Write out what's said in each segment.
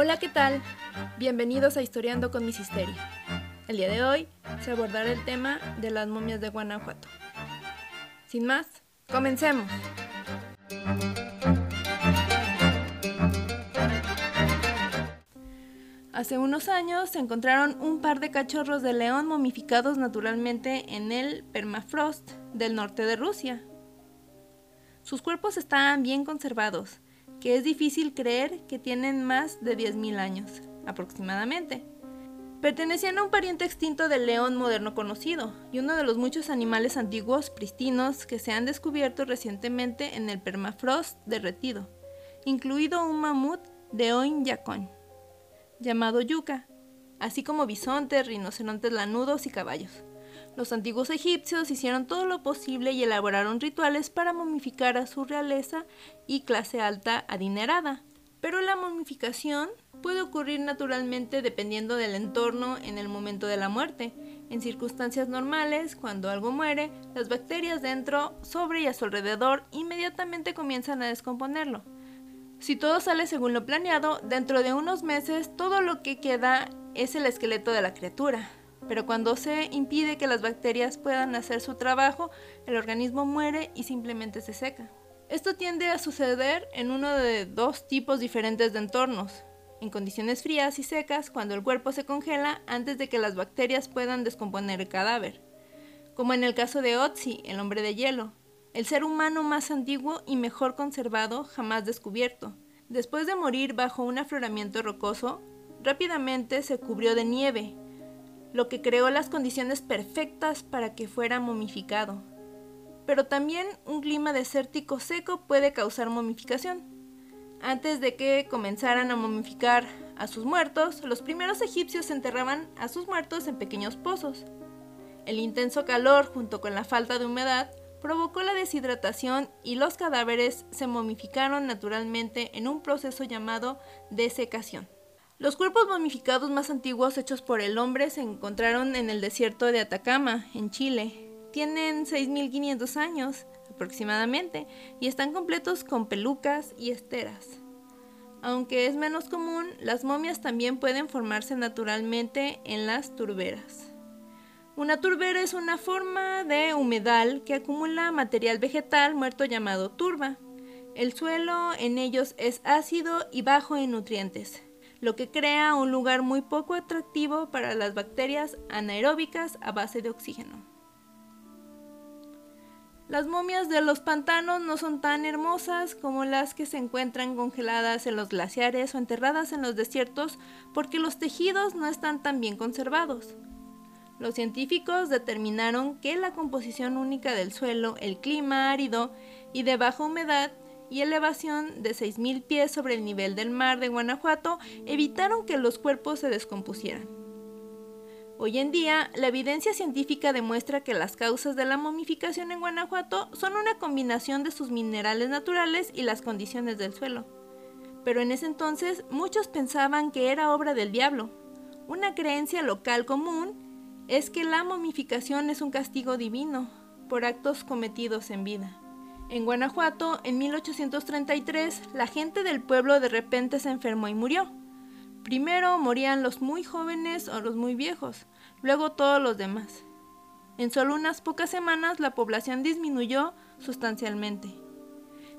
Hola, ¿qué tal? Bienvenidos a Historiando con Miss Histeria. El día de hoy se abordará el tema de las momias de Guanajuato. Sin más, comencemos. Hace unos años se encontraron un par de cachorros de león momificados naturalmente en el permafrost del norte de Rusia. Sus cuerpos estaban bien conservados, que es difícil creer que tienen más de 10.000 años, aproximadamente. Pertenecían a un pariente extinto del león moderno conocido y uno de los muchos animales antiguos pristinos que se han descubierto recientemente en el permafrost derretido, incluido un mamut de Oin-Yacón, llamado yuca, así como bisontes, rinocerontes lanudos y caballos. Los antiguos egipcios hicieron todo lo posible y elaboraron rituales para momificar a su realeza y clase alta adinerada. Pero la momificación puede ocurrir naturalmente dependiendo del entorno en el momento de la muerte. En circunstancias normales, cuando algo muere, las bacterias dentro, sobre y a su alrededor inmediatamente comienzan a descomponerlo. Si todo sale según lo planeado, dentro de unos meses todo lo que queda es el esqueleto de la criatura. Pero cuando se impide que las bacterias puedan hacer su trabajo, el organismo muere y simplemente se seca. Esto tiende a suceder en uno de dos tipos diferentes de entornos. En condiciones frías y secas, cuando el cuerpo se congela antes de que las bacterias puedan descomponer el cadáver. Como en el caso de Otzi, el hombre de hielo, el ser humano más antiguo y mejor conservado jamás descubierto. Después de morir bajo un afloramiento rocoso, rápidamente se cubrió de nieve, lo que creó las condiciones perfectas para que fuera momificado. Pero también un clima desértico seco puede causar momificación. Antes de que comenzaran a momificar a sus muertos, los primeros egipcios enterraban a sus muertos en pequeños pozos. El intenso calor junto con la falta de humedad provocó la deshidratación y los cadáveres se momificaron naturalmente en un proceso llamado desecación. Los cuerpos momificados más antiguos hechos por el hombre se encontraron en el desierto de Atacama, en Chile. Tienen 6.500 años aproximadamente y están completos con pelucas y esteras. Aunque es menos común, las momias también pueden formarse naturalmente en las turberas. Una turbera es una forma de humedal que acumula material vegetal muerto llamado turba. El suelo en ellos es ácido y bajo en nutrientes, lo que crea un lugar muy poco atractivo para las bacterias anaeróbicas a base de oxígeno. Las momias de los pantanos no son tan hermosas como las que se encuentran congeladas en los glaciares o enterradas en los desiertos porque los tejidos no están tan bien conservados. Los científicos determinaron que la composición única del suelo, el clima árido y de baja humedad y elevación de 6.000 pies sobre el nivel del mar de Guanajuato evitaron que los cuerpos se descompusieran. Hoy en día, la evidencia científica demuestra que las causas de la momificación en Guanajuato son una combinación de sus minerales naturales y las condiciones del suelo. Pero en ese entonces muchos pensaban que era obra del diablo. Una creencia local común es que la momificación es un castigo divino por actos cometidos en vida. En Guanajuato, en 1833, la gente del pueblo de repente se enfermó y murió. Primero morían los muy jóvenes o los muy viejos, luego todos los demás. En solo unas pocas semanas la población disminuyó sustancialmente.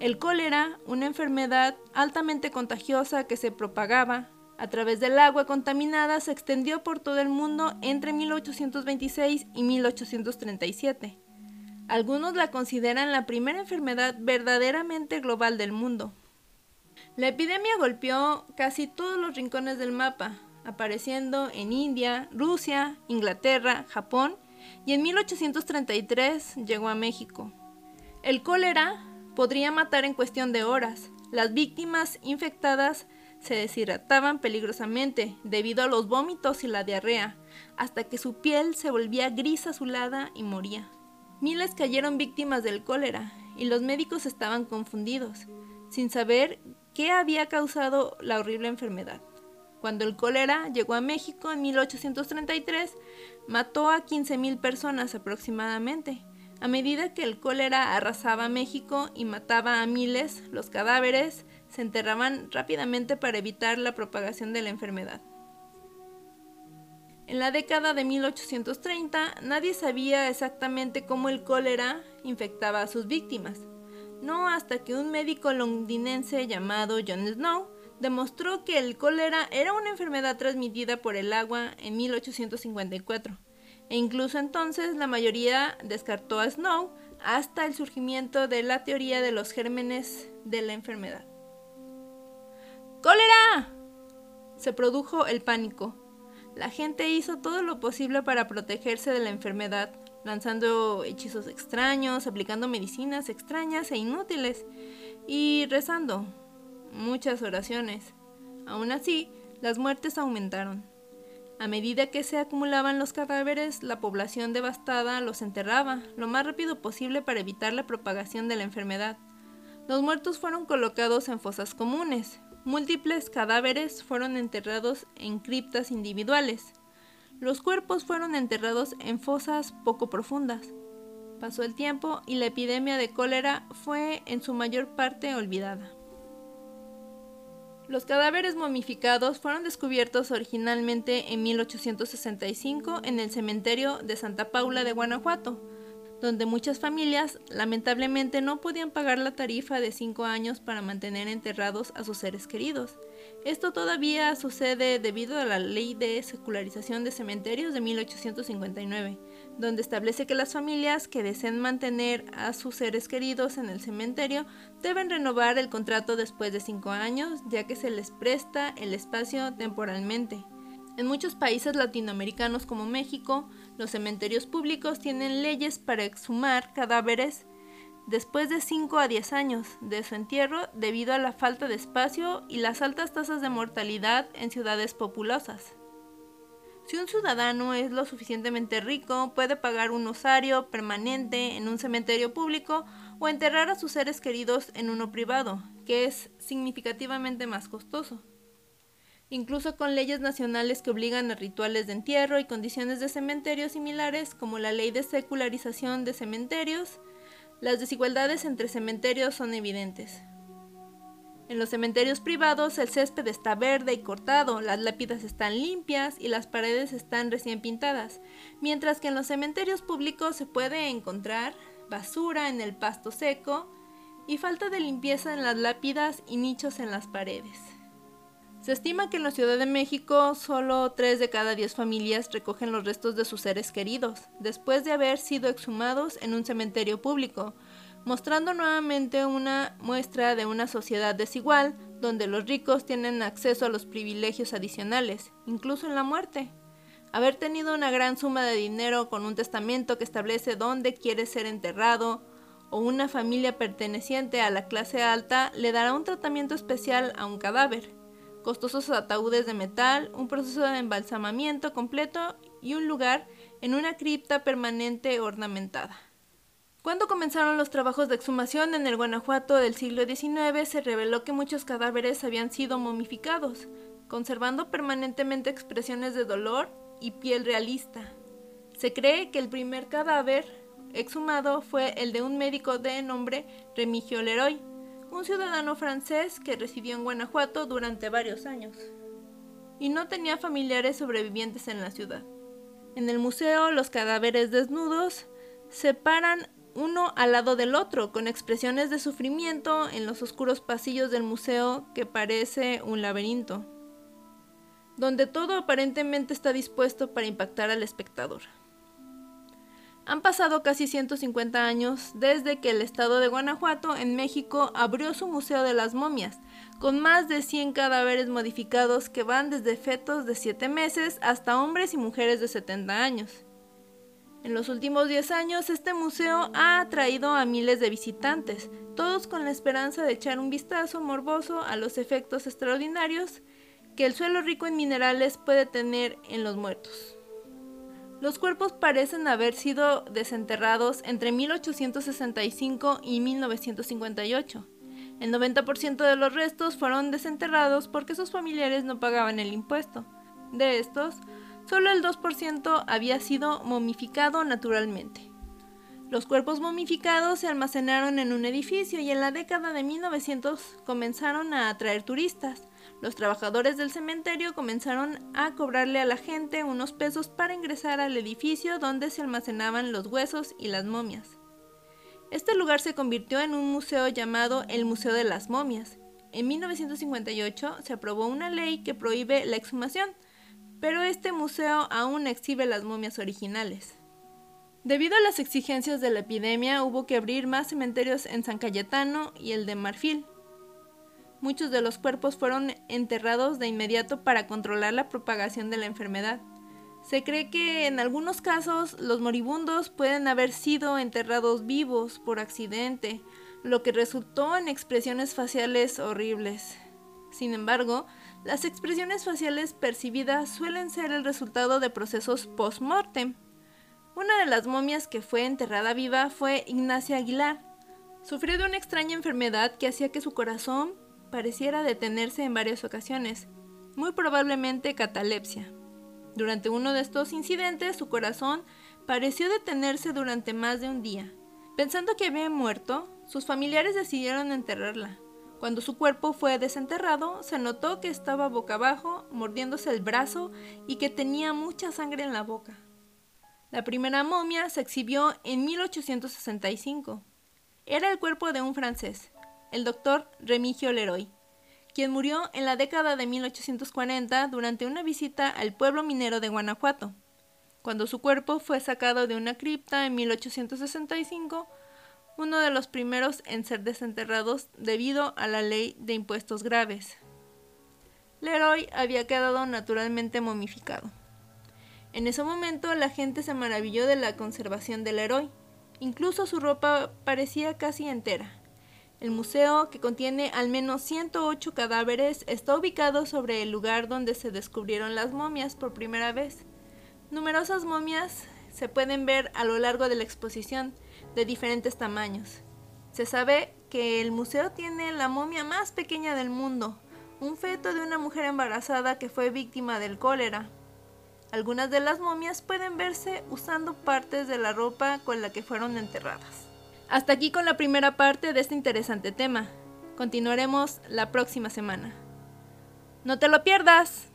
El cólera, una enfermedad altamente contagiosa que se propagaba a través del agua contaminada, se extendió por todo el mundo entre 1826 y 1837. Algunos la consideran la primera enfermedad verdaderamente global del mundo. La epidemia golpeó casi todos los rincones del mapa, apareciendo en India, Rusia, Inglaterra, Japón y en 1833 llegó a México. El cólera podría matar en cuestión de horas. Las víctimas infectadas se deshidrataban peligrosamente debido a los vómitos y la diarrea, hasta que su piel se volvía gris azulada y moría. Miles cayeron víctimas del cólera y los médicos estaban confundidos, sin saber qué había causado la horrible enfermedad. Cuando el cólera llegó a México en 1833, mató a 15.000 personas aproximadamente. A medida que el cólera arrasaba México y mataba a miles, los cadáveres se enterraban rápidamente para evitar la propagación de la enfermedad. En la década de 1830 nadie sabía exactamente cómo el cólera infectaba a sus víctimas, no hasta que un médico londinense llamado John Snow demostró que el cólera era una enfermedad transmitida por el agua en 1854, e incluso entonces la mayoría descartó a Snow hasta el surgimiento de la teoría de los gérmenes de la enfermedad. ¡Cólera! Se produjo el pánico. La gente hizo todo lo posible para protegerse de la enfermedad, lanzando hechizos extraños, aplicando medicinas extrañas e inútiles y rezando muchas oraciones. Aún así, las muertes aumentaron. A medida que se acumulaban los cadáveres, la población devastada los enterraba lo más rápido posible para evitar la propagación de la enfermedad. Los muertos fueron colocados en fosas comunes, Múltiples cadáveres fueron enterrados en criptas individuales. Los cuerpos fueron enterrados en fosas poco profundas. Pasó el tiempo y la epidemia de cólera fue en su mayor parte olvidada. Los cadáveres momificados fueron descubiertos originalmente en 1865 en el cementerio de Santa Paula de Guanajuato, donde muchas familias lamentablemente no podían pagar la tarifa de 5 años para mantener enterrados a sus seres queridos. Esto todavía sucede debido a la ley de secularización de cementerios de 1859, donde establece que las familias que deseen mantener a sus seres queridos en el cementerio deben renovar el contrato después de 5 años, ya que se les presta el espacio temporalmente. En muchos países latinoamericanos como México, los cementerios públicos tienen leyes para exhumar cadáveres después de 5 a 10 años de su entierro debido a la falta de espacio y las altas tasas de mortalidad en ciudades populosas. Si un ciudadano es lo suficientemente rico, puede pagar un osario permanente en un cementerio público o enterrar a sus seres queridos en uno privado, que es significativamente más costoso incluso con leyes nacionales que obligan a rituales de entierro y condiciones de cementerios similares como la ley de secularización de cementerios, las desigualdades entre cementerios son evidentes. En los cementerios privados el césped está verde y cortado, las lápidas están limpias y las paredes están recién pintadas, mientras que en los cementerios públicos se puede encontrar basura en el pasto seco y falta de limpieza en las lápidas y nichos en las paredes. Se estima que en la Ciudad de México solo 3 de cada 10 familias recogen los restos de sus seres queridos, después de haber sido exhumados en un cementerio público, mostrando nuevamente una muestra de una sociedad desigual, donde los ricos tienen acceso a los privilegios adicionales, incluso en la muerte. Haber tenido una gran suma de dinero con un testamento que establece dónde quiere ser enterrado, o una familia perteneciente a la clase alta le dará un tratamiento especial a un cadáver costosos ataúdes de metal, un proceso de embalsamamiento completo y un lugar en una cripta permanente ornamentada. Cuando comenzaron los trabajos de exhumación en el Guanajuato del siglo XIX, se reveló que muchos cadáveres habían sido momificados, conservando permanentemente expresiones de dolor y piel realista. Se cree que el primer cadáver exhumado fue el de un médico de nombre Remigio Leroy, un ciudadano francés que residió en Guanajuato durante varios años y no tenía familiares sobrevivientes en la ciudad. En el museo los cadáveres desnudos se paran uno al lado del otro, con expresiones de sufrimiento en los oscuros pasillos del museo que parece un laberinto, donde todo aparentemente está dispuesto para impactar al espectador. Han pasado casi 150 años desde que el estado de Guanajuato, en México, abrió su Museo de las Momias, con más de 100 cadáveres modificados que van desde fetos de 7 meses hasta hombres y mujeres de 70 años. En los últimos 10 años, este museo ha atraído a miles de visitantes, todos con la esperanza de echar un vistazo morboso a los efectos extraordinarios que el suelo rico en minerales puede tener en los muertos. Los cuerpos parecen haber sido desenterrados entre 1865 y 1958. El 90% de los restos fueron desenterrados porque sus familiares no pagaban el impuesto. De estos, solo el 2% había sido momificado naturalmente. Los cuerpos momificados se almacenaron en un edificio y en la década de 1900 comenzaron a atraer turistas. Los trabajadores del cementerio comenzaron a cobrarle a la gente unos pesos para ingresar al edificio donde se almacenaban los huesos y las momias. Este lugar se convirtió en un museo llamado el Museo de las Momias. En 1958 se aprobó una ley que prohíbe la exhumación, pero este museo aún exhibe las momias originales. Debido a las exigencias de la epidemia, hubo que abrir más cementerios en San Cayetano y el de Marfil. Muchos de los cuerpos fueron enterrados de inmediato para controlar la propagación de la enfermedad. Se cree que en algunos casos los moribundos pueden haber sido enterrados vivos por accidente, lo que resultó en expresiones faciales horribles. Sin embargo, las expresiones faciales percibidas suelen ser el resultado de procesos post-mortem, una de las momias que fue enterrada viva fue Ignacia Aguilar. Sufrió de una extraña enfermedad que hacía que su corazón pareciera detenerse en varias ocasiones, muy probablemente catalepsia. Durante uno de estos incidentes, su corazón pareció detenerse durante más de un día. Pensando que había muerto, sus familiares decidieron enterrarla. Cuando su cuerpo fue desenterrado, se notó que estaba boca abajo, mordiéndose el brazo y que tenía mucha sangre en la boca. La primera momia se exhibió en 1865. Era el cuerpo de un francés, el doctor Remigio Leroy, quien murió en la década de 1840 durante una visita al pueblo minero de Guanajuato. Cuando su cuerpo fue sacado de una cripta en 1865, uno de los primeros en ser desenterrados debido a la ley de impuestos graves. Leroy había quedado naturalmente momificado. En ese momento la gente se maravilló de la conservación del héroe. Incluso su ropa parecía casi entera. El museo, que contiene al menos 108 cadáveres, está ubicado sobre el lugar donde se descubrieron las momias por primera vez. Numerosas momias se pueden ver a lo largo de la exposición, de diferentes tamaños. Se sabe que el museo tiene la momia más pequeña del mundo, un feto de una mujer embarazada que fue víctima del cólera. Algunas de las momias pueden verse usando partes de la ropa con la que fueron enterradas. Hasta aquí con la primera parte de este interesante tema. Continuaremos la próxima semana. ¡No te lo pierdas!